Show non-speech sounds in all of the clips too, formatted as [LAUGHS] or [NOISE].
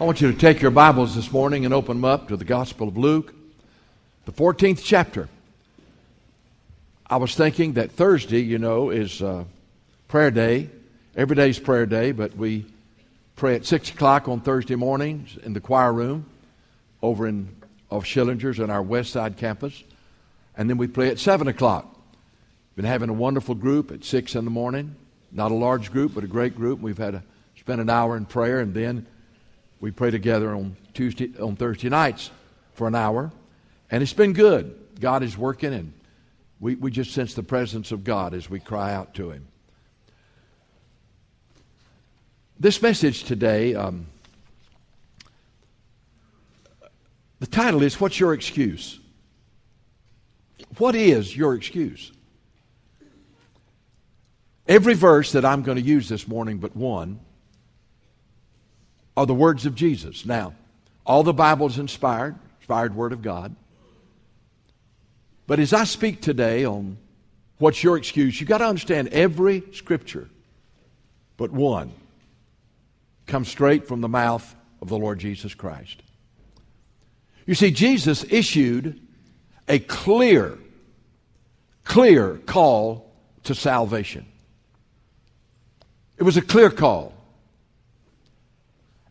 I want you to take your Bibles this morning and open them up to the Gospel of Luke, the 14th chapter. I was thinking that Thursday, you know, is uh, prayer day. Every day is prayer day, but we pray at 6 o'clock on Thursday mornings in the choir room over in of Schillinger's in our West Side campus. And then we pray at 7 o'clock. Been having a wonderful group at 6 in the morning. Not a large group, but a great group. We've had a, spent an hour in prayer and then we pray together on Tuesday, on Thursday nights for an hour, and it's been good. God is working, and we, we just sense the presence of God as we cry out to Him. This message today, um, the title is What's Your Excuse? What is your excuse? Every verse that I'm going to use this morning, but one, are the words of Jesus. Now, all the Bible is inspired, inspired Word of God. But as I speak today on what's your excuse, you've got to understand every scripture but one comes straight from the mouth of the Lord Jesus Christ. You see, Jesus issued a clear, clear call to salvation. It was a clear call.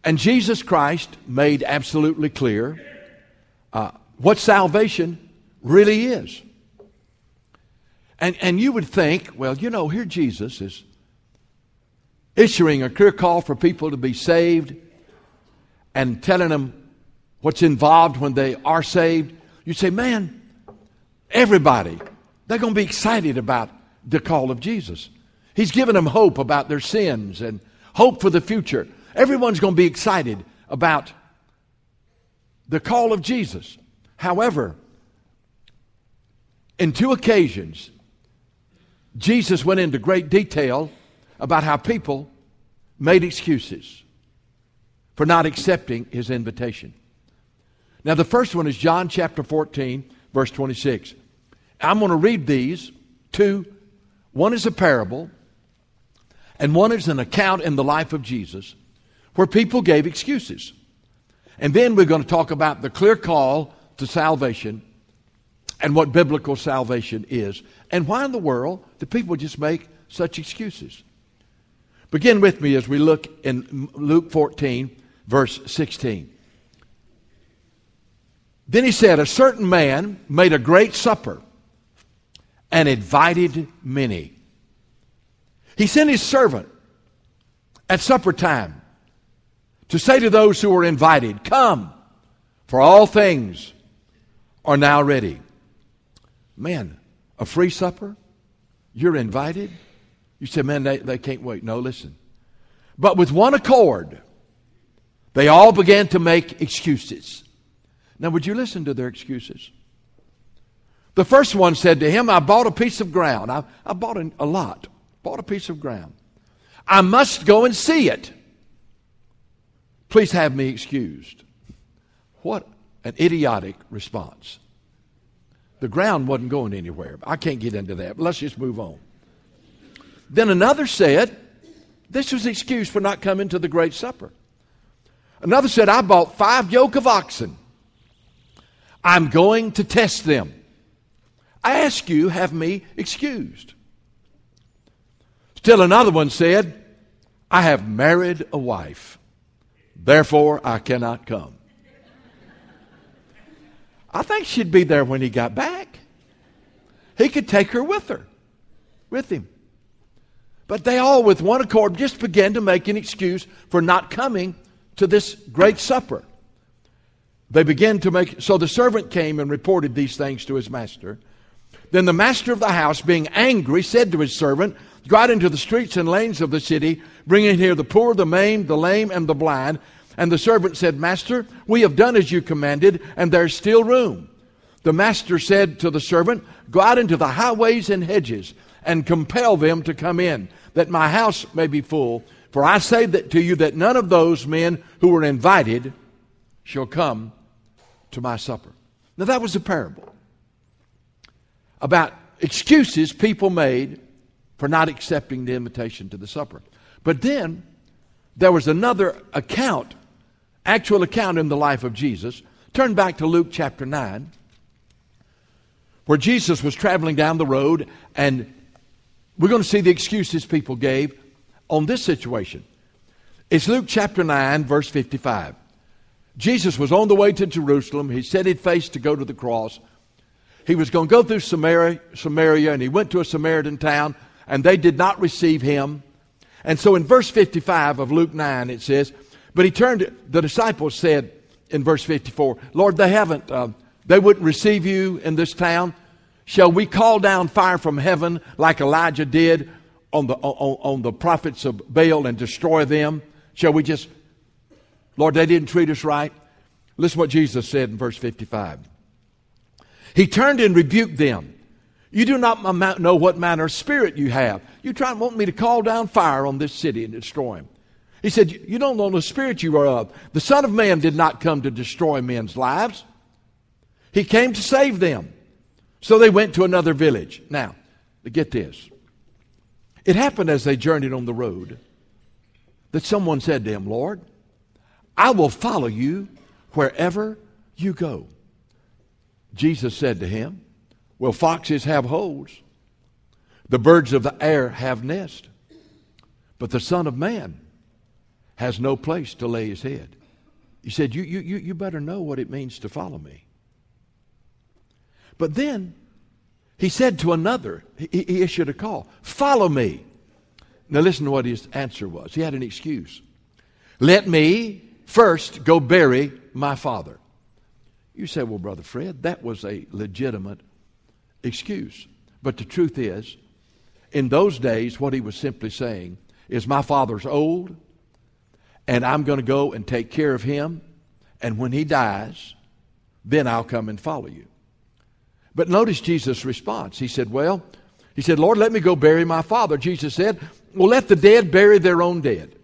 And Jesus Christ made absolutely clear uh, what salvation really is. And, and you would think, well, you know, here Jesus is issuing a clear call for people to be saved and telling them what's involved when they are saved. You say, man, everybody, they're going to be excited about the call of Jesus. He's given them hope about their sins and hope for the future. Everyone's going to be excited about the call of Jesus. However, in two occasions, Jesus went into great detail about how people made excuses for not accepting his invitation. Now, the first one is John chapter 14, verse 26. I'm going to read these two. One is a parable, and one is an account in the life of Jesus where people gave excuses. And then we're going to talk about the clear call to salvation and what biblical salvation is. And why in the world do people just make such excuses? Begin with me as we look in Luke 14, verse 16. Then he said, A certain man made a great supper and invited many. He sent his servant at supper time to say to those who were invited, Come, for all things are now ready. Man, a free supper? You're invited? You say, Man, they, they can't wait. No, listen. But with one accord, they all began to make excuses. Now, would you listen to their excuses? The first one said to him, I bought a piece of ground. I, I bought a, a lot, bought a piece of ground. I must go and see it. Please have me excused. What an idiotic response. The ground wasn't going anywhere. I can't get into that, let's just move on. Then another said, This was excuse for not coming to the great supper. Another said, I bought five yoke of oxen. I'm going to test them. I ask you, have me excused. Still another one said, I have married a wife. Therefore, I cannot come. I think she'd be there when he got back. He could take her with her, with him. But they all, with one accord, just began to make an excuse for not coming to this great supper. They began to make, so the servant came and reported these things to his master. Then the master of the house, being angry, said to his servant, Go out into the streets and lanes of the city, bring in here the poor, the maimed, the lame, and the blind. And the servant said, Master, we have done as you commanded, and there's still room. The master said to the servant, Go out into the highways and hedges, and compel them to come in, that my house may be full. For I say that to you that none of those men who were invited shall come to my supper. Now that was a parable about excuses people made for not accepting the invitation to the supper. But then there was another account actual account in the life of Jesus. Turn back to Luke chapter 9, where Jesus was traveling down the road, and we're going to see the excuses people gave on this situation. It's Luke chapter 9, verse 55. Jesus was on the way to Jerusalem. He said he'd face to go to the cross. He was going to go through Samaria, Samaria, and he went to a Samaritan town, and they did not receive him. And so in verse 55 of Luke 9, it says, But he turned, the disciples said in verse 54, Lord, they haven't, uh, they wouldn't receive you in this town. Shall we call down fire from heaven like Elijah did on the, on, on the prophets of Baal and destroy them? Shall we just, Lord, they didn't treat us right? Listen what Jesus said in verse 55. He turned and rebuked them. You do not know what manner of spirit you have. You try and want me to call down fire on this city and destroy him. He said, You don't know the spirit you are of. The Son of Man did not come to destroy men's lives, He came to save them. So they went to another village. Now, get this. It happened as they journeyed on the road that someone said to him, Lord, I will follow you wherever you go. Jesus said to him, Well, foxes have holes the birds of the air have nests, but the Son of Man has no place to lay his head. He said, you, you, you you better know what it means to follow me. But then he said to another, he, he issued a call, Follow me. Now listen to what his answer was. He had an excuse. Let me first go bury my father. You say, Well, Brother Fred, that was a legitimate excuse. But the truth is, in those days, what he was simply saying is, My father's old, and I'm going to go and take care of him, and when he dies, then I'll come and follow you. But notice Jesus' response. He said, Well, he said, Lord, let me go bury my father. Jesus said, Well, let the dead bury their own dead,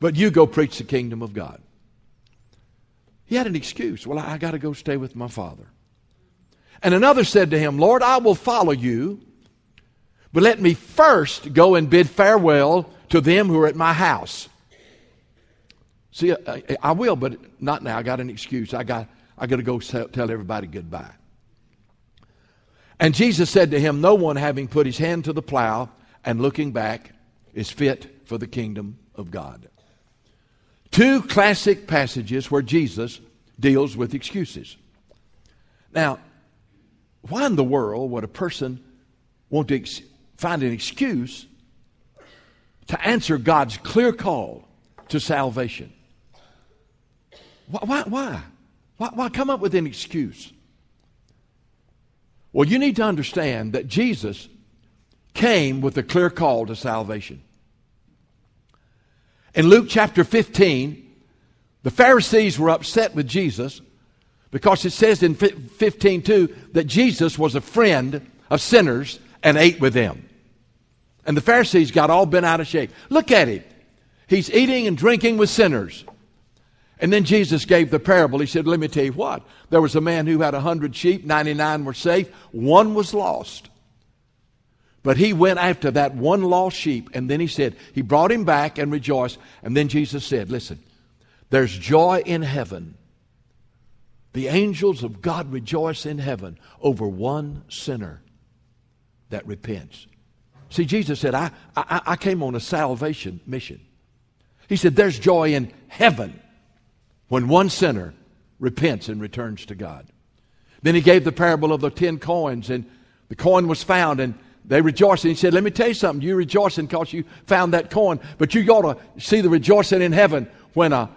but you go preach the kingdom of God. He had an excuse. Well, I, I got to go stay with my father. And another said to him, Lord, I will follow you but let me first go and bid farewell to them who are at my house. See, I, I will, but not now. I got an excuse. I got, I got to go tell everybody goodbye. And Jesus said to him, No one having put his hand to the plow and looking back is fit for the kingdom of God. Two classic passages where Jesus deals with excuses. Now, why in the world would a person want to ex- find an excuse to answer God's clear call to salvation. Why? Why? Why, why come up with an excuse? Well, you need to understand that Jesus came with a clear call to salvation. In Luke chapter 15, the Pharisees were upset with Jesus because it says in 15:2 that Jesus was a friend of sinners and ate with them. And the Pharisees got all bent out of shape. Look at him. He's eating and drinking with sinners. And then Jesus gave the parable. He said, Let me tell you what. There was a man who had a hundred sheep, 99 were safe, one was lost. But he went after that one lost sheep, and then he said, He brought him back and rejoiced. And then Jesus said, Listen, there's joy in heaven. The angels of God rejoice in heaven over one sinner that repents. See, Jesus said, I, I, I came on a salvation mission. He said, There's joy in heaven when one sinner repents and returns to God. Then he gave the parable of the ten coins, and the coin was found, and they rejoiced. And he said, Let me tell you something. You rejoicing because you found that coin, but you ought to see the rejoicing in heaven when a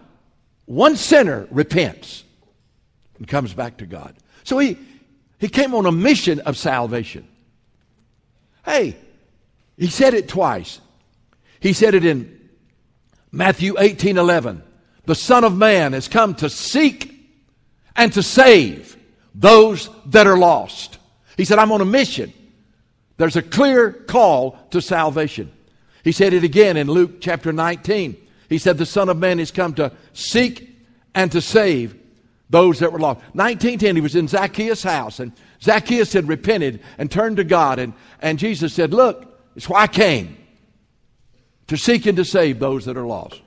one sinner repents and comes back to God. So he, he came on a mission of salvation. Hey, he said it twice. He said it in Matthew 18 11. The Son of Man has come to seek and to save those that are lost. He said, I'm on a mission. There's a clear call to salvation. He said it again in Luke chapter 19. He said, The Son of Man has come to seek and to save those that were lost. 1910, he was in Zacchaeus' house, and Zacchaeus had repented and turned to God, and, and Jesus said, Look, it's why I came to seek and to save those that are lost.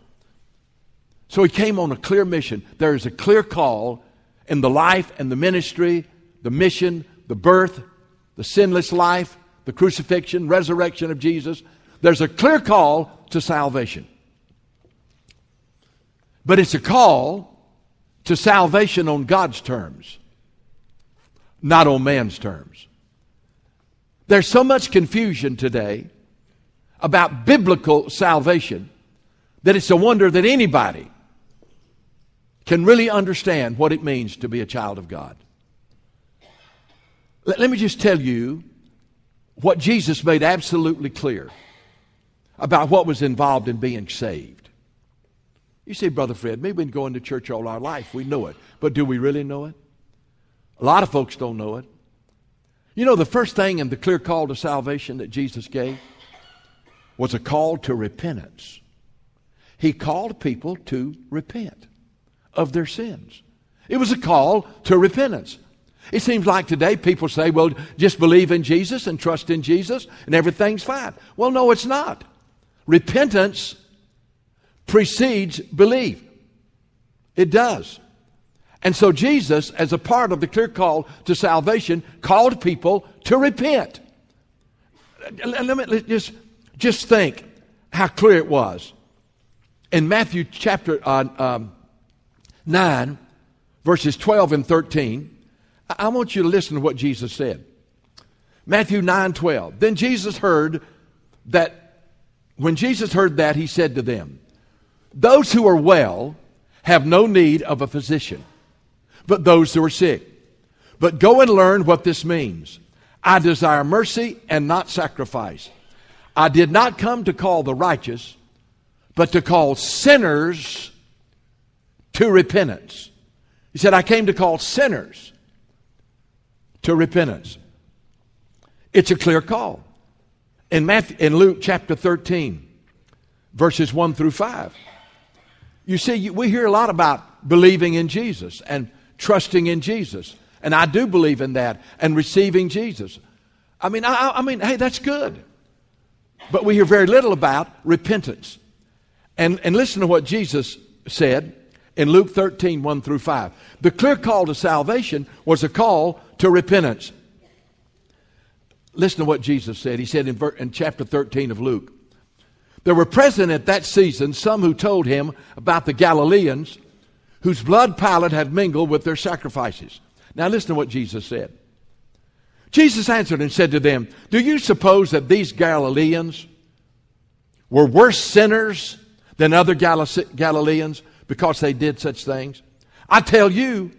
So he came on a clear mission. There is a clear call in the life and the ministry, the mission, the birth, the sinless life, the crucifixion, resurrection of Jesus. There's a clear call to salvation. But it's a call to salvation on God's terms, not on man's terms. There's so much confusion today about biblical salvation that it's a wonder that anybody can really understand what it means to be a child of God. Let, let me just tell you what Jesus made absolutely clear about what was involved in being saved. You say, Brother Fred, maybe we've been going to church all our life. We know it. But do we really know it? A lot of folks don't know it. You know, the first thing in the clear call to salvation that Jesus gave was a call to repentance. He called people to repent of their sins. It was a call to repentance. It seems like today people say, well, just believe in Jesus and trust in Jesus and everything's fine. Well, no, it's not. Repentance precedes belief. It does. And so Jesus, as a part of the clear call to salvation, called people to repent. Let me just, just think how clear it was. In Matthew chapter uh, um, 9, verses 12 and 13, I want you to listen to what Jesus said. Matthew 9 12. Then Jesus heard that when Jesus heard that, he said to them, Those who are well have no need of a physician, but those who are sick. But go and learn what this means. I desire mercy and not sacrifice. I did not come to call the righteous, but to call sinners to repentance. He said, I came to call sinners to repentance. It's a clear call in, Matthew, in Luke chapter 13, verses 1 through 5. You see, we hear a lot about believing in Jesus and trusting in Jesus. And I do believe in that and receiving Jesus. I mean, I, I mean, hey, that's good. But we hear very little about repentance. And, and listen to what Jesus said in Luke 13, 1 through 5. The clear call to salvation was a call to repentance. Listen to what Jesus said. He said in, in chapter 13 of Luke There were present at that season some who told him about the Galileans whose blood Pilate had mingled with their sacrifices. Now listen to what Jesus said. Jesus answered and said to them, Do you suppose that these Galileans were worse sinners than other Galileans because they did such things? I tell you,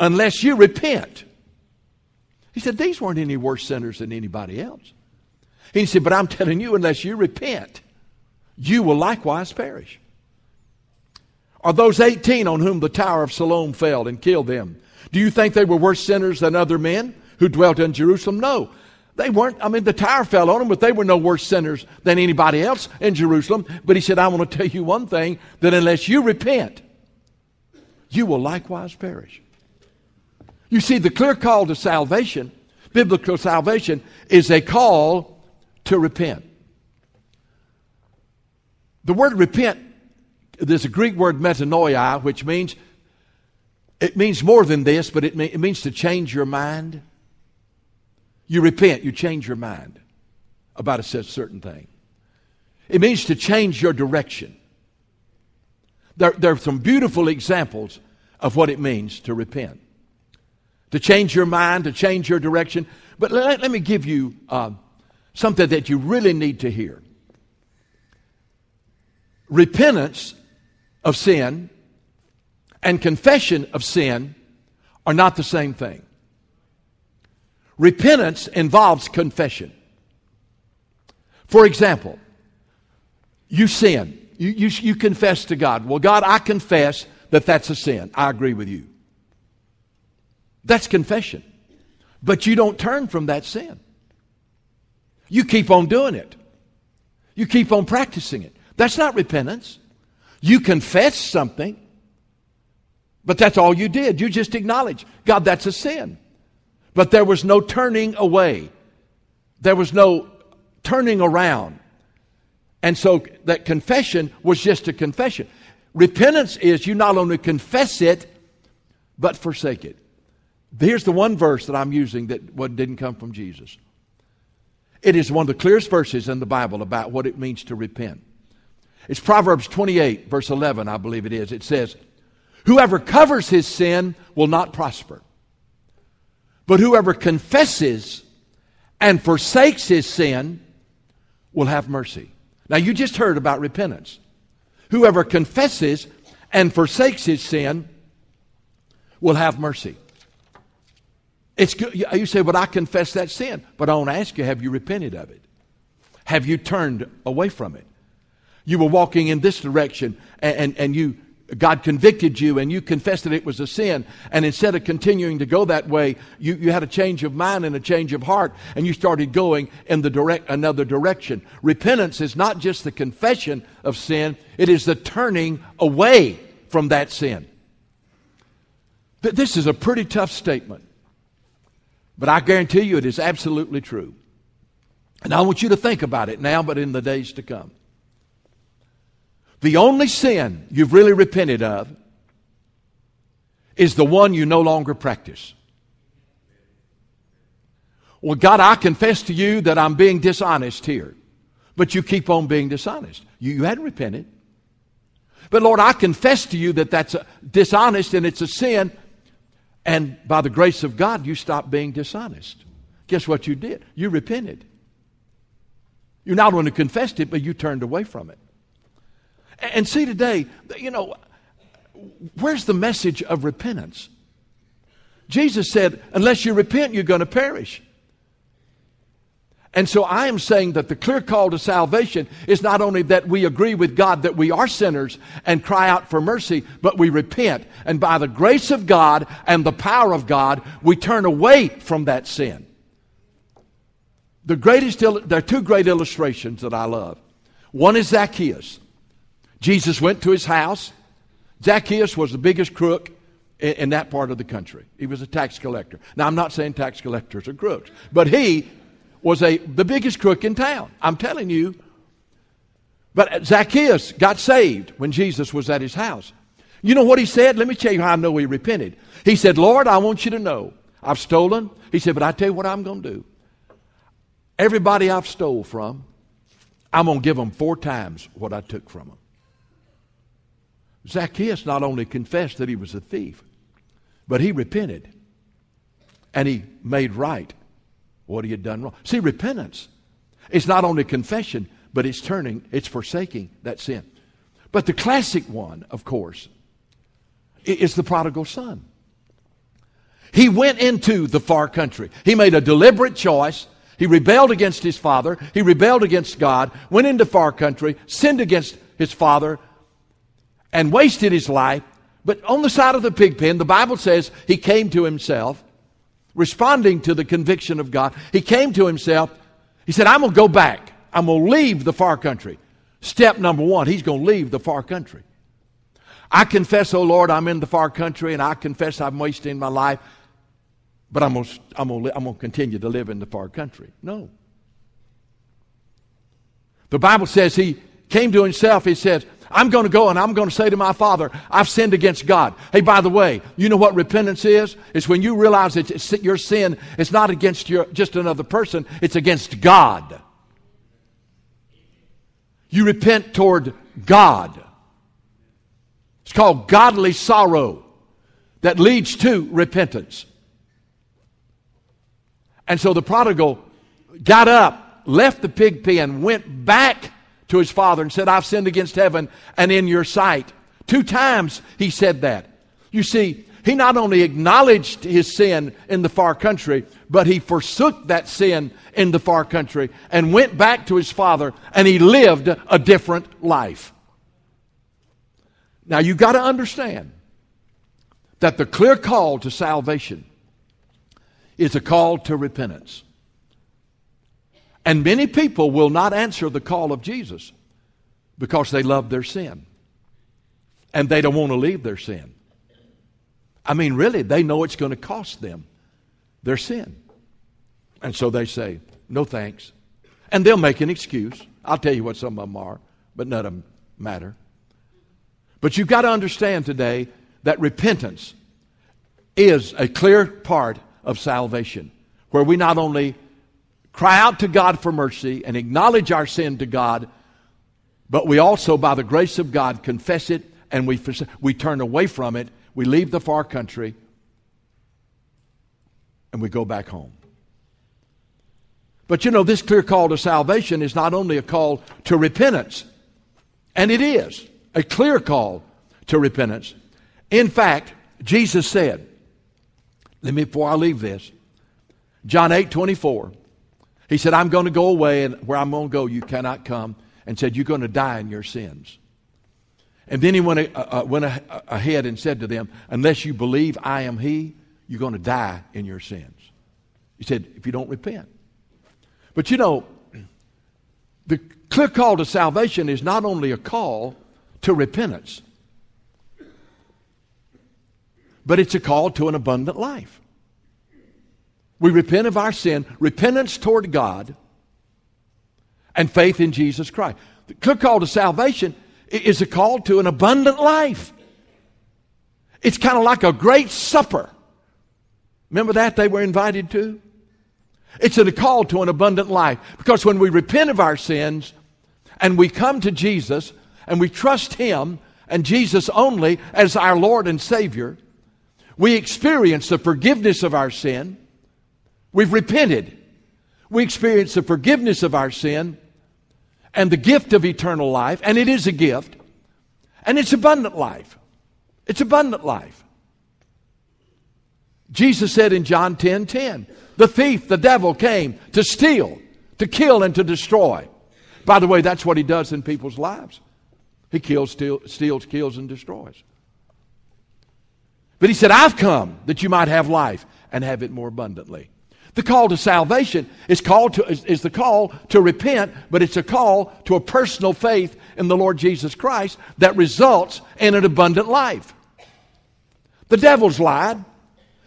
unless you repent, he said, These weren't any worse sinners than anybody else. He said, But I'm telling you, unless you repent, you will likewise perish. Are those 18 on whom the Tower of Siloam fell and killed them? Do you think they were worse sinners than other men who dwelt in Jerusalem? No. They weren't. I mean, the tower fell on them, but they were no worse sinners than anybody else in Jerusalem. But he said, I want to tell you one thing that unless you repent, you will likewise perish. You see, the clear call to salvation, biblical salvation, is a call to repent. The word repent, there's a Greek word metanoia, which means it means more than this, but it, mean, it means to change your mind. You repent, you change your mind about a certain thing. It means to change your direction. There, there are some beautiful examples of what it means to repent to change your mind, to change your direction. But let, let me give you uh, something that you really need to hear. Repentance of sin and confession of sin are not the same thing. Repentance involves confession. For example, you sin. You, you, you confess to God. Well, God, I confess that that's a sin. I agree with you. That's confession. But you don't turn from that sin. You keep on doing it. You keep on practicing it. That's not repentance. You confess something, but that's all you did. You just acknowledge, God, that's a sin. But there was no turning away. There was no turning around. And so that confession was just a confession. Repentance is you not only confess it, but forsake it. Here's the one verse that I'm using that what didn't come from Jesus. It is one of the clearest verses in the Bible about what it means to repent. It's Proverbs 28, verse 11, I believe it is. It says, Whoever covers his sin will not prosper, but whoever confesses and forsakes his sin will have mercy. Now, you just heard about repentance. Whoever confesses and forsakes his sin will have mercy. It's good. You say, but I confess that sin. But I want to ask you, have you repented of it? Have you turned away from it? You were walking in this direction and, and, and you God convicted you and you confessed that it was a sin. And instead of continuing to go that way, you, you had a change of mind and a change of heart and you started going in the direct, another direction. Repentance is not just the confession of sin, it is the turning away from that sin. This is a pretty tough statement. But I guarantee you it is absolutely true. And I want you to think about it now, but in the days to come. The only sin you've really repented of is the one you no longer practice. Well, God, I confess to you that I'm being dishonest here. But you keep on being dishonest. You, you hadn't repented. But Lord, I confess to you that that's dishonest and it's a sin, and by the grace of God, you stopped being dishonest. Guess what you did? You repented. You not only confessed it, but you turned away from it. And see today, you know, where's the message of repentance? Jesus said, unless you repent, you're going to perish. And so I am saying that the clear call to salvation is not only that we agree with God that we are sinners and cry out for mercy, but we repent. And by the grace of God and the power of God, we turn away from that sin. The greatest, there are two great illustrations that I love. One is Zacchaeus. Jesus went to his house. Zacchaeus was the biggest crook in, in that part of the country. He was a tax collector. Now, I'm not saying tax collectors are crooks, but he was a, the biggest crook in town. I'm telling you. But Zacchaeus got saved when Jesus was at his house. You know what he said? Let me tell you how I know he repented. He said, Lord, I want you to know I've stolen. He said, but I tell you what I'm going to do. Everybody I've stole from, I'm going to give them four times what I took from them. Zacchaeus not only confessed that he was a thief, but he repented and he made right what he had done wrong. See, repentance is not only confession, but it's turning, it's forsaking that sin. But the classic one, of course, is the prodigal son. He went into the far country. He made a deliberate choice. He rebelled against his father. He rebelled against God, went into far country, sinned against his father, and wasted his life. But on the side of the pig pen, the Bible says he came to himself responding to the conviction of God, he came to himself. He said, I'm going to go back. I'm going to leave the far country. Step number one, he's going to leave the far country. I confess, oh Lord, I'm in the far country and I confess I'm wasting my life, but I'm going to, I'm to, I'm to continue to live in the far country. No. The Bible says he came to himself. He says, I'm going to go and I'm going to say to my father, I've sinned against God. Hey, by the way, you know what repentance is? It's when you realize that your sin is not against your, just another person, it's against God. You repent toward God. It's called godly sorrow that leads to repentance. And so the prodigal got up, left the pig pen, went back to his father and said, I've sinned against heaven and in your sight. Two times he said that. You see, he not only acknowledged his sin in the far country, but he forsook that sin in the far country and went back to his father and he lived a different life. Now you've got to understand that the clear call to salvation is a call to repentance. And many people will not answer the call of Jesus because they love their sin and they don't want to leave their sin. I mean, really, they know it's going to cost them their sin. And so they say, no thanks. And they'll make an excuse. I'll tell you what some of them are, but none of them matter. But you've got to understand today that repentance is a clear part of salvation, where we not only cry out to God for mercy and acknowledge our sin to God, but we also, by the grace of God, confess it and we, we turn away from it. We leave the far country and we go back home. But you know, this clear call to salvation is not only a call to repentance, and it is a clear call to repentance. In fact, Jesus said, let me, before I leave this, John 8 24, he said, I'm going to go away, and where I'm going to go, you cannot come, and said, You're going to die in your sins. And then he went, uh, went ahead and said to them, Unless you believe I am He, you're going to die in your sins. He said, If you don't repent. But you know, the clear call to salvation is not only a call to repentance, but it's a call to an abundant life. We repent of our sin, repentance toward God, and faith in Jesus Christ. The call to salvation is a call to an abundant life. It's kind of like a great supper. Remember that they were invited to? It's a call to an abundant life because when we repent of our sins and we come to Jesus and we trust Him and Jesus only as our Lord and Savior, we experience the forgiveness of our sin. We've repented. We experience the forgiveness of our sin and the gift of eternal life, and it is a gift, and it's abundant life. It's abundant life. Jesus said in John 10 10, the thief, the devil, came to steal, to kill, and to destroy. By the way, that's what he does in people's lives. He kills, steal, steals, kills, and destroys. But he said, I've come that you might have life and have it more abundantly. The call to salvation is, called to, is, is, the call to repent, but it's a call to a personal faith in the Lord Jesus Christ that results in an abundant life. The devil's lied.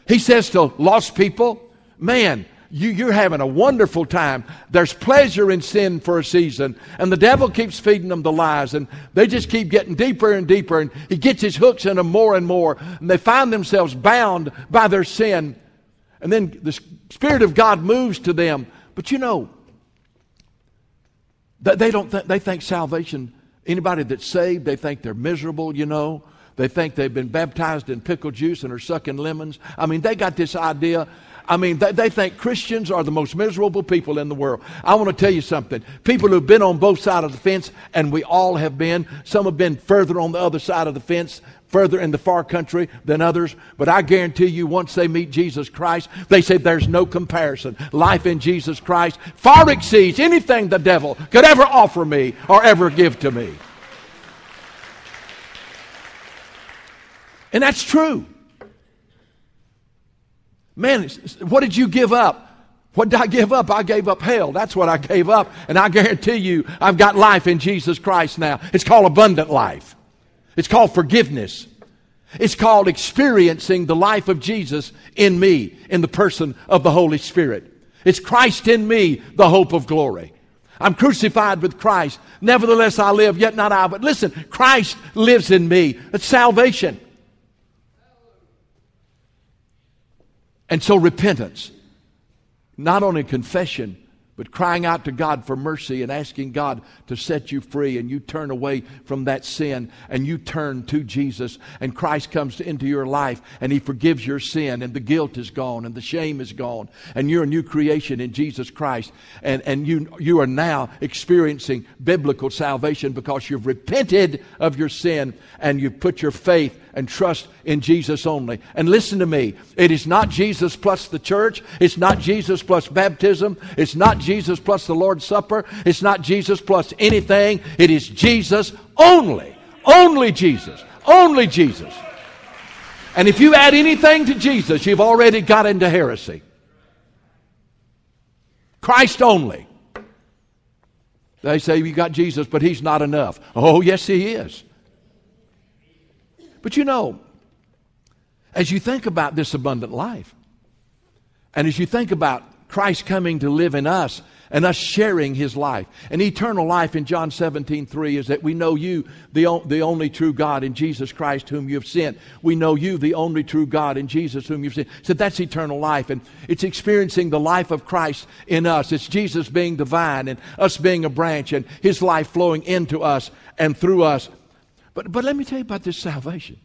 He says to lost people, man, you, you're having a wonderful time. There's pleasure in sin for a season. And the devil keeps feeding them the lies. And they just keep getting deeper and deeper. And he gets his hooks in them more and more. And they find themselves bound by their sin. And then the Spirit of God moves to them. But you know, they don't th- they think salvation, anybody that's saved, they think they're miserable, you know. They think they've been baptized in pickle juice and are sucking lemons. I mean, they got this idea I mean, they, they, think Christians are the most miserable people in the world. I want to tell you something. People who've been on both sides of the fence, and we all have been, some have been further on the other side of the fence, further in the far country than others. But I guarantee you, once they meet Jesus Christ, they say there's no comparison. Life in Jesus Christ far exceeds anything the devil could ever offer me or ever give to me. And that's true. Man, what did you give up? What did I give up? I gave up hell. That's what I gave up. And I guarantee you, I've got life in Jesus Christ now. It's called abundant life. It's called forgiveness. It's called experiencing the life of Jesus in me, in the person of the Holy Spirit. It's Christ in me, the hope of glory. I'm crucified with Christ. Nevertheless, I live, yet not I. But listen, Christ lives in me. It's salvation. And so repentance, not only confession, but crying out to God for mercy and asking God to set you free, and you turn away from that sin and you turn to Jesus, and Christ comes into your life and He forgives your sin, and the guilt is gone, and the shame is gone, and you're a new creation in Jesus Christ, and, and you, you are now experiencing biblical salvation because you've repented of your sin and you've put your faith and trust in Jesus only. And listen to me it is not Jesus plus the church, it's not Jesus plus baptism, it's not Jesus plus the Lord's Supper, it's not Jesus plus anything. It is Jesus only. Only Jesus. Only Jesus. And if you add anything to Jesus, you've already got into heresy. Christ only. They say you got Jesus, but he's not enough. Oh, yes, he is. But you know, as you think about this abundant life, and as you think about Christ coming to live in us and us sharing his life. And eternal life in John 17, 3 is that we know you, the, the only true God in Jesus Christ whom you have sent. We know you, the only true God in Jesus whom you've sent. So that's eternal life. And it's experiencing the life of Christ in us. It's Jesus being the vine and us being a branch and his life flowing into us and through us. But, but let me tell you about this salvation.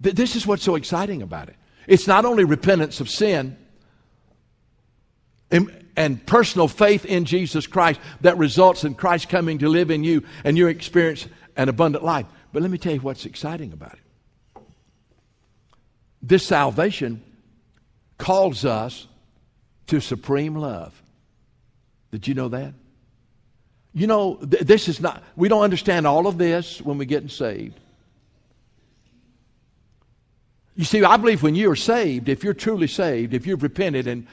This is what's so exciting about it. It's not only repentance of sin, and personal faith in Jesus Christ that results in Christ coming to live in you and you experience an abundant life. But let me tell you what's exciting about it. This salvation calls us to supreme love. Did you know that? You know, th- this is not, we don't understand all of this when we're getting saved. You see, I believe when you are saved, if you're truly saved, if you've repented and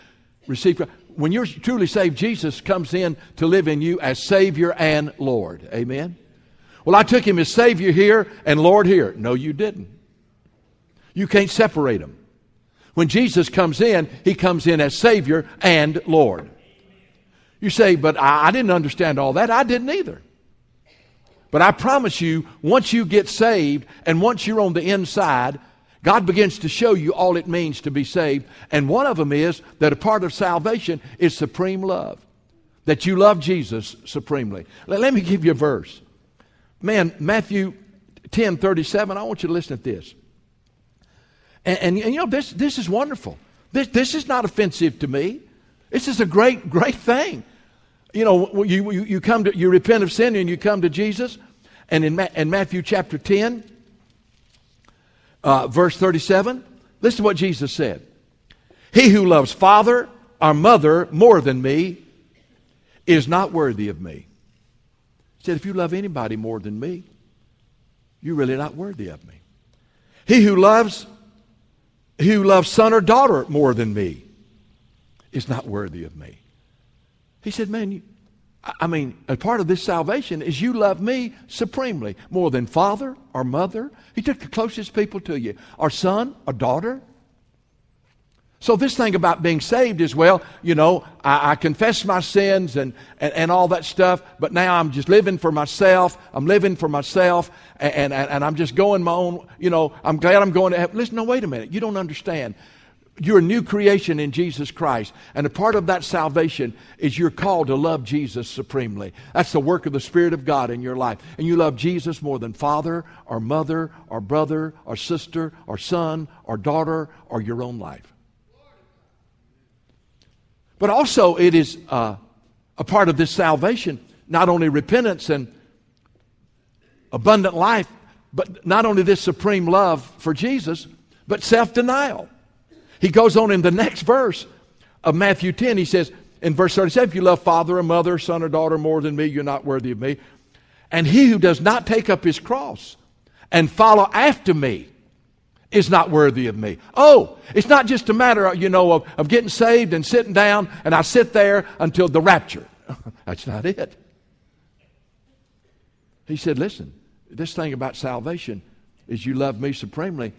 received when you're truly saved, Jesus comes in to live in you as Savior and Lord. Amen? Well, I took him as Savior here and Lord here. No, you didn't. You can't separate them. When Jesus comes in, he comes in as Savior and Lord. You say, but I, I didn't understand all that. I didn't either. But I promise you, once you get saved and once you're on the inside, God begins to show you all it means to be saved. And one of them is that a part of salvation is supreme love. That you love Jesus supremely. Let, let me give you a verse. Man, Matthew 10 37, I want you to listen to this. And, and, and, you know, this, this is wonderful. This, this is not offensive to me. This is a great, great thing. You know, you, you, come to, you repent of sin and you come to Jesus. And in, Ma- in Matthew chapter 10, uh, verse 37, listen to what Jesus said. He who loves father or mother more than me is not worthy of me. He said, if you love anybody more than me, you're really not worthy of me. He who loves he who loves son or daughter more than me is not worthy of me. He said, Man, you, I mean, a part of this salvation is you love me supremely, more than father or mother. He took the closest people to you, our son our daughter. So, this thing about being saved is well, you know, I, I confess my sins and, and, and, all that stuff, but now I'm just living for myself. I'm living for myself, and, and, and I'm just going my own, you know, I'm glad I'm going to heaven. Listen, no, wait a minute. You don't understand. You're a new creation in Jesus Christ. And a part of that salvation is you're called to love Jesus supremely. That's the work of the Spirit of God in your life. And you love Jesus more than father or mother or brother or sister or son or daughter or your own life. But also, it is uh, a part of this salvation, not only repentance and abundant life, but not only this supreme love for Jesus, but self denial. He goes on in the next verse of Matthew 10. He says, in verse 37, if you love father or mother, son or daughter more than me, you're not worthy of me. And he who does not take up his cross and follow after me is not worthy of me. Oh, it's not just a matter, you know, of, of getting saved and sitting down and I sit there until the rapture. [LAUGHS] That's not it. He said, listen, this thing about salvation is you love me supremely,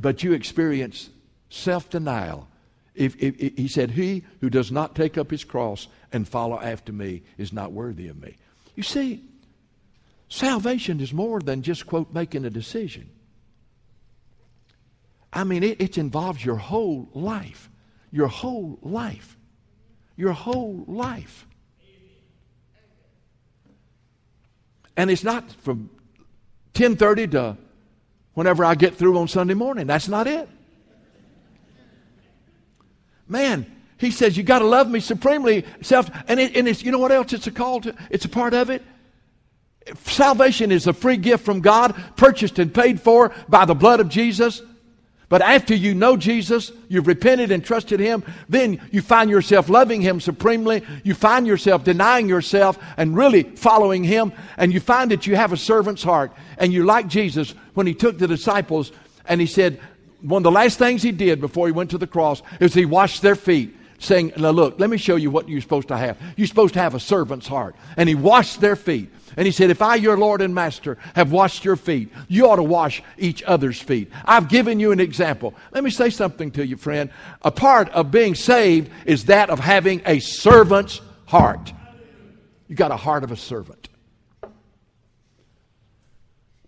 but you experience self denial. If, if, if, he said, He who does not take up his cross and follow after me is not worthy of me. You see, salvation is more than just, quote, making a decision. I mean, it, it involves your whole life. Your whole life. Your whole life. And it's not from 10:30 to whenever I get through on Sunday morning. That's not it. Man, he says, You got to love me supremely. Self, and, it, and it's, you know what else it's a call to? It's a part of it. Salvation is a free gift from God, purchased and paid for by the blood of Jesus. But after you know Jesus, you've repented and trusted Him, then you find yourself loving Him supremely. You find yourself denying yourself and really following Him. And you find that you have a servant's heart. And you like Jesus when He took the disciples and He said, one of the last things he did before he went to the cross is he washed their feet, saying, Now look, let me show you what you're supposed to have. You're supposed to have a servant's heart. And he washed their feet. And he said, If I, your Lord and Master, have washed your feet, you ought to wash each other's feet. I've given you an example. Let me say something to you, friend. A part of being saved is that of having a servant's heart. You got a heart of a servant.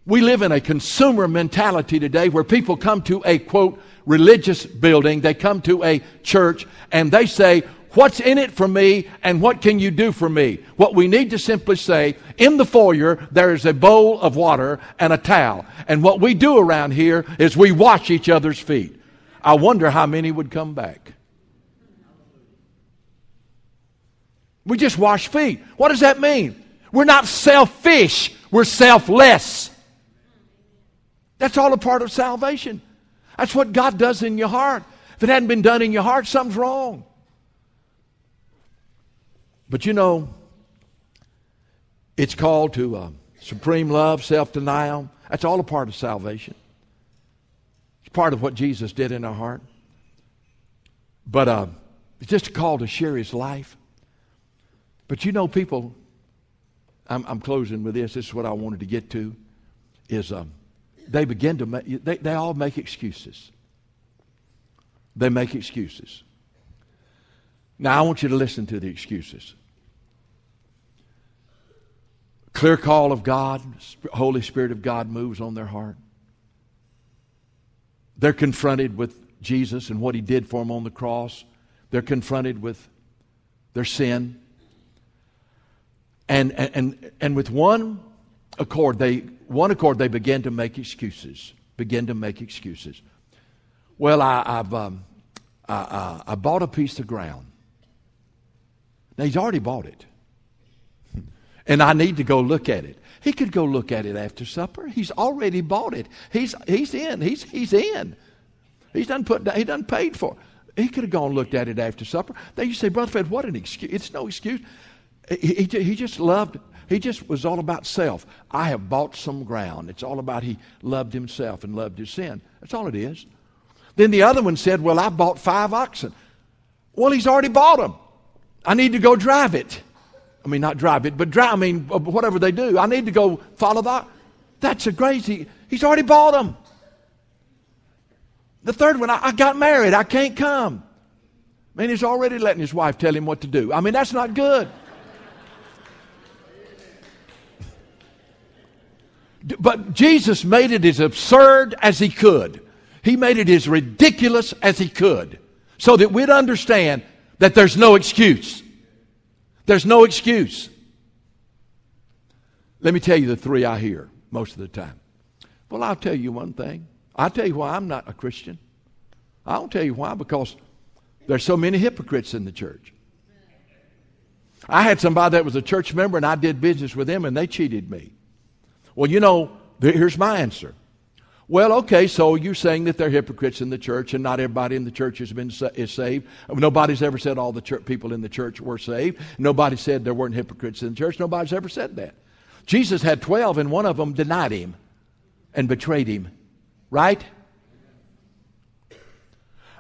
We live in a consumer mentality today where people come to a quote religious building, they come to a church, and they say, What's in it for me and what can you do for me? What we need to simply say, in the foyer, there is a bowl of water and a towel. And what we do around here is we wash each other's feet. I wonder how many would come back. We just wash feet. What does that mean? We're not selfish, we're selfless. That's all a part of salvation. That's what God does in your heart. If it hadn't been done in your heart, something's wrong. But you know, it's called to uh, supreme love, self denial. That's all a part of salvation. It's part of what Jesus did in our heart. But uh, it's just a call to share his life. But you know, people, I'm, I'm, closing with this. This is what I wanted to get to. Is um, they begin to make, they, they all make excuses. They make excuses. Now, I want you to listen to the excuses. Clear call of God, Holy Spirit of God moves on their heart. They're confronted with Jesus and what he did for them on the cross. They're confronted with their sin. And, and, and with one accord, they, one accord, they begin to make excuses. Begin to make excuses. Well, I, have um, I, I, I bought a piece of ground. Now, he's already bought it. [LAUGHS] And I need to go look at it. He could go look at it after supper. He's already bought it. He's, he's in. He's, he's in. He's done put he done paid for. He could have gone and looked at it after supper. Then you say, Brother Fred, what an excuse. It's no excuse. He, he, he just loved, he just was all about self. I have bought some ground. It's all about he loved himself and loved his sin. That's all it is. Then the other one said, Well, I bought five oxen. Well, he's already bought them. I need to go drive it. I mean, not drive it, but drive, I mean, uh, whatever they do. I need to go follow that. That's a crazy. He's already bought them. The third one, I, I got married. I can't come. I mean, he's already letting his wife tell him what to do. I mean, that's not good. But Jesus made it as absurd as he could. He made it as ridiculous as he could so that we'd understand that there's no excuse. There's no excuse. Let me tell you the three I hear most of the time. Well, I'll tell you one thing. I'll tell you why I'm not a Christian. I'll tell you why, because there's so many hypocrites in the church. I had somebody that was a church member and I did business with them and they cheated me. Well, you know, here's my answer. Well, okay, so you're saying that they're hypocrites in the church, and not everybody in the church has been is saved. Nobody's ever said all the people in the church were saved. Nobody said there weren't hypocrites in the church. Nobody's ever said that. Jesus had twelve, and one of them denied him and betrayed him. Right?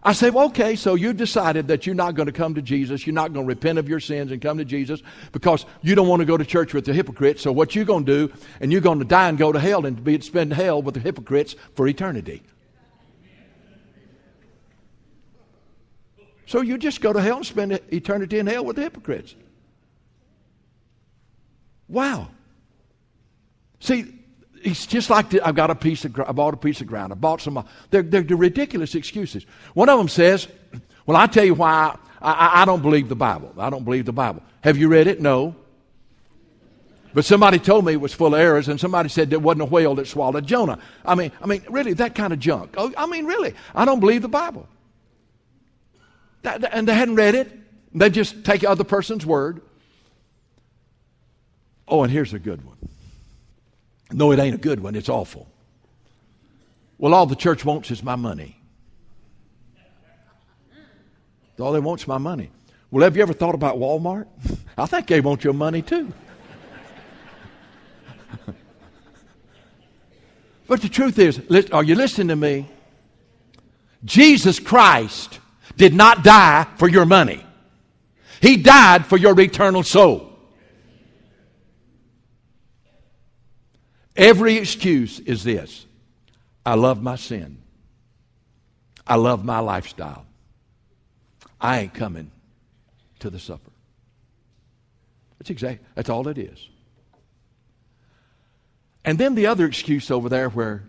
I say, well, okay, so you decided that you're not going to come to Jesus. You're not going to repent of your sins and come to Jesus because you don't want to go to church with the hypocrites. So what you're going to do, and you're going to die and go to hell and be, spend hell with the hypocrites for eternity. So you just go to hell and spend eternity in hell with the hypocrites. Wow. See, it's just like the, I've got a piece of I bought a piece of ground. I bought some. Uh, they're, they're, they're ridiculous excuses. One of them says, "Well, I tell you why I, I, I don't believe the Bible. I don't believe the Bible. Have you read it? No. But somebody told me it was full of errors, and somebody said there wasn't a whale that swallowed Jonah. I mean, I mean, really, that kind of junk. Oh, I mean, really, I don't believe the Bible. That, and they hadn't read it. They just take other person's word. Oh, and here's a good one. No, it ain't a good one, it's awful. Well, all the church wants is my money. All they want's my money. Well, have you ever thought about Walmart? [LAUGHS] I think they want your money too. [LAUGHS] but the truth is, are you listening to me? Jesus Christ did not die for your money. He died for your eternal soul. Every excuse is this I love my sin. I love my lifestyle. I ain't coming to the supper. That's exactly that's all it is. And then the other excuse over there where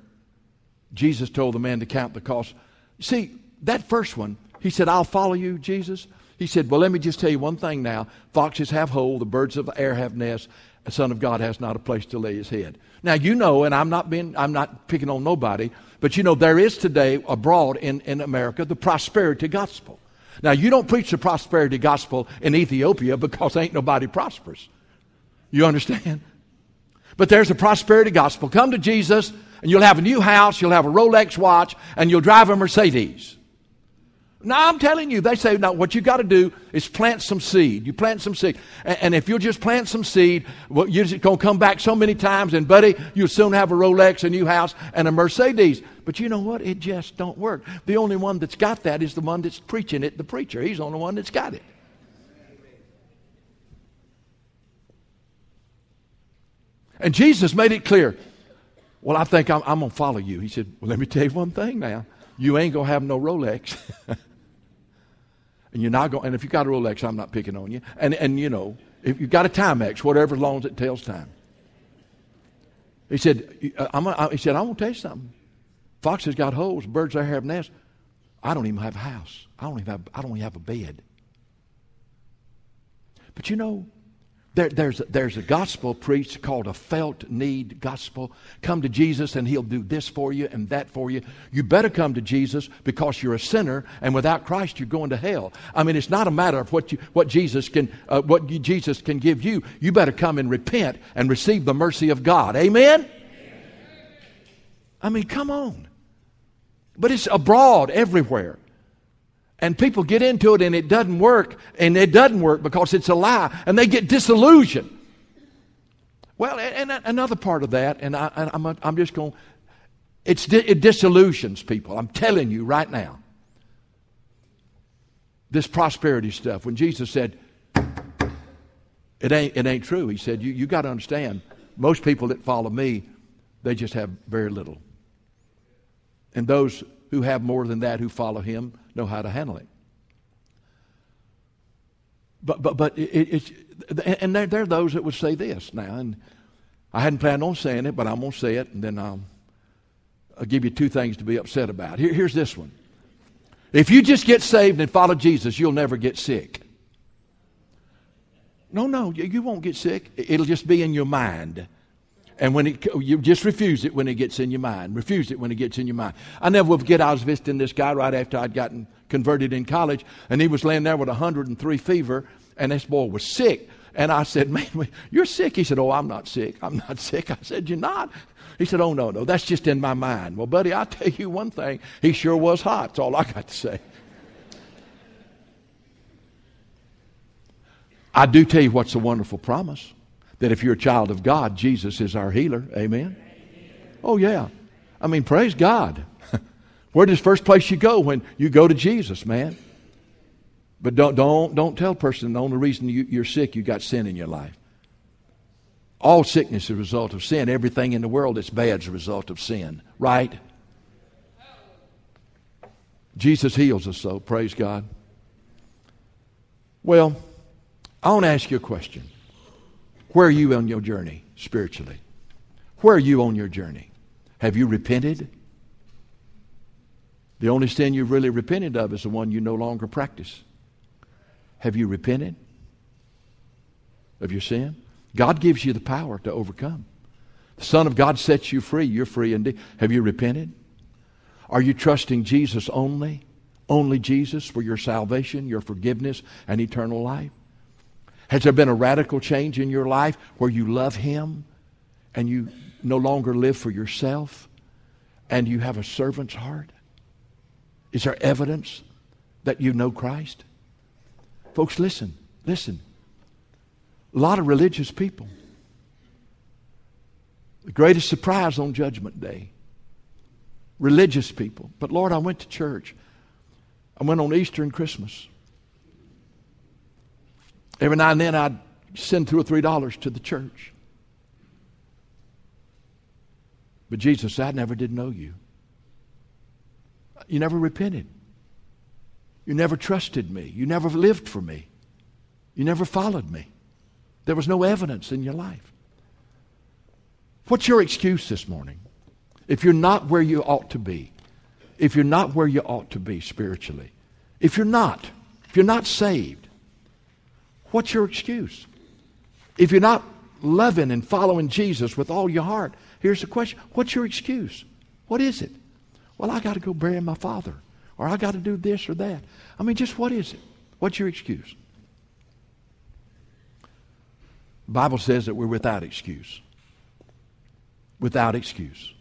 Jesus told the man to count the cost. See, that first one, he said, I'll follow you, Jesus. He said, Well, let me just tell you one thing now. Foxes have holes, the birds of the air have nests, the Son of God has not a place to lay his head. Now you know, and I'm not being I'm not picking on nobody, but you know, there is today abroad in, in America the prosperity gospel. Now you don't preach the prosperity gospel in Ethiopia because ain't nobody prosperous. You understand? But there's a prosperity gospel. Come to Jesus and you'll have a new house, you'll have a Rolex watch, and you'll drive a Mercedes. Now, I'm telling you, they say, now what you got to do is plant some seed. You plant some seed. And, and if you'll just plant some seed, well, you're going to come back so many times, and buddy, you'll soon have a Rolex, a new house, and a Mercedes. But you know what? It just don't work. The only one that's got that is the one that's preaching it, the preacher. He's the only one that's got it. And Jesus made it clear. Well, I think I'm, I'm going to follow you. He said, Well, let me tell you one thing now. You ain't going to have no Rolex. [LAUGHS] and you're not going, and if you got a Rolex, I'm not picking on you. And, and you know, if you got a Timex, whatever, as it tells time. He said, uh, I'm a, he said, I want to tell you something. Foxes got holes, birds have nests. I don't even have a house. I don't even have, I don't even have a bed. But you know, there, there's, there's a gospel preached called a felt need gospel. Come to Jesus and he'll do this for you and that for you. You better come to Jesus because you're a sinner and without Christ you're going to hell. I mean, it's not a matter of what, you, what, Jesus, can, uh, what Jesus can give you. You better come and repent and receive the mercy of God. Amen? I mean, come on. But it's abroad everywhere. And people get into it and it doesn't work, and it doesn't work because it's a lie, and they get disillusioned. Well, and, another part of that, and I, am I'm, I'm just going, it's it disillusions people. I'm telling you right now. This prosperity stuff. When Jesus said, "It ain't it ain't true," He said, "You you got to understand. Most people that follow me, they just have very little, and those who have more than that who follow Him." know how to handle it. But, but, but it, it's, and there, there are those that would say this now, and I hadn't planned on saying it, but I'm going to say it, and then I'll, I'll give you two things to be upset about. Here, here's this one. If you just get saved and follow Jesus, you'll never get sick. No, no, you won't get sick. It'll just be in your mind. And when it, you just refuse it when it gets in your mind. Refuse it when it gets in your mind. I never will forget, I was visiting this guy right after I'd gotten converted in college, and he was laying there with 103 fever, and this boy was sick. And I said, Man, you're sick. He said, Oh, I'm not sick. I'm not [LAUGHS] sick. I said, You're not? He said, Oh, no, no, that's just in my mind. Well, buddy, I'll tell you one thing. He sure was hot. That's all I got to say. I do tell you what's a wonderful promise that if you're a child of God, Jesus is our healer. Amen? Oh, yeah. I mean, praise God. [LAUGHS] Where does first place you go when you go to Jesus, man? But don't, don't, don't tell a person the only reason you, you're sick, you got sin in your life. All sickness is a result of sin. Everything in the world that's bad is a result of sin, right? Jesus heals us, so praise God. Well, I want to ask you a question. Where are you on your journey spiritually? Where are you on your journey? Have you repented? The only sin you've really repented of is the one you no longer practice. Have you repented of your sin? God gives you the power to overcome. The Son of God sets you free. You're free indeed. Have you repented? Are you trusting Jesus only? Only Jesus for your salvation, your forgiveness, and eternal life? Has there been a radical change in your life where you love Him and you no longer live for yourself and you have a servant's heart? Is there evidence that you know Christ? Folks, listen, listen. A lot of religious people. The greatest surprise on Judgment Day. Religious people. But Lord, I went to church. I went on Easter and Christmas. Every now and then I'd send two or three dollars to the church. But Jesus said, I never did know you. You never repented. You never trusted me. You never lived for me. You never followed me. There was no evidence in your life. What's your excuse this morning? If you're not where you ought to be, if you're not where you ought to be spiritually, if you're not, if you're not saved, what's your excuse? If you're not loving and following Jesus with all your heart, here's the question What's your excuse? What is it? Well, I got to go bury my father, or I got to do this or that. I mean, just what is it? What's your excuse? The Bible says that we're without excuse. Without excuse.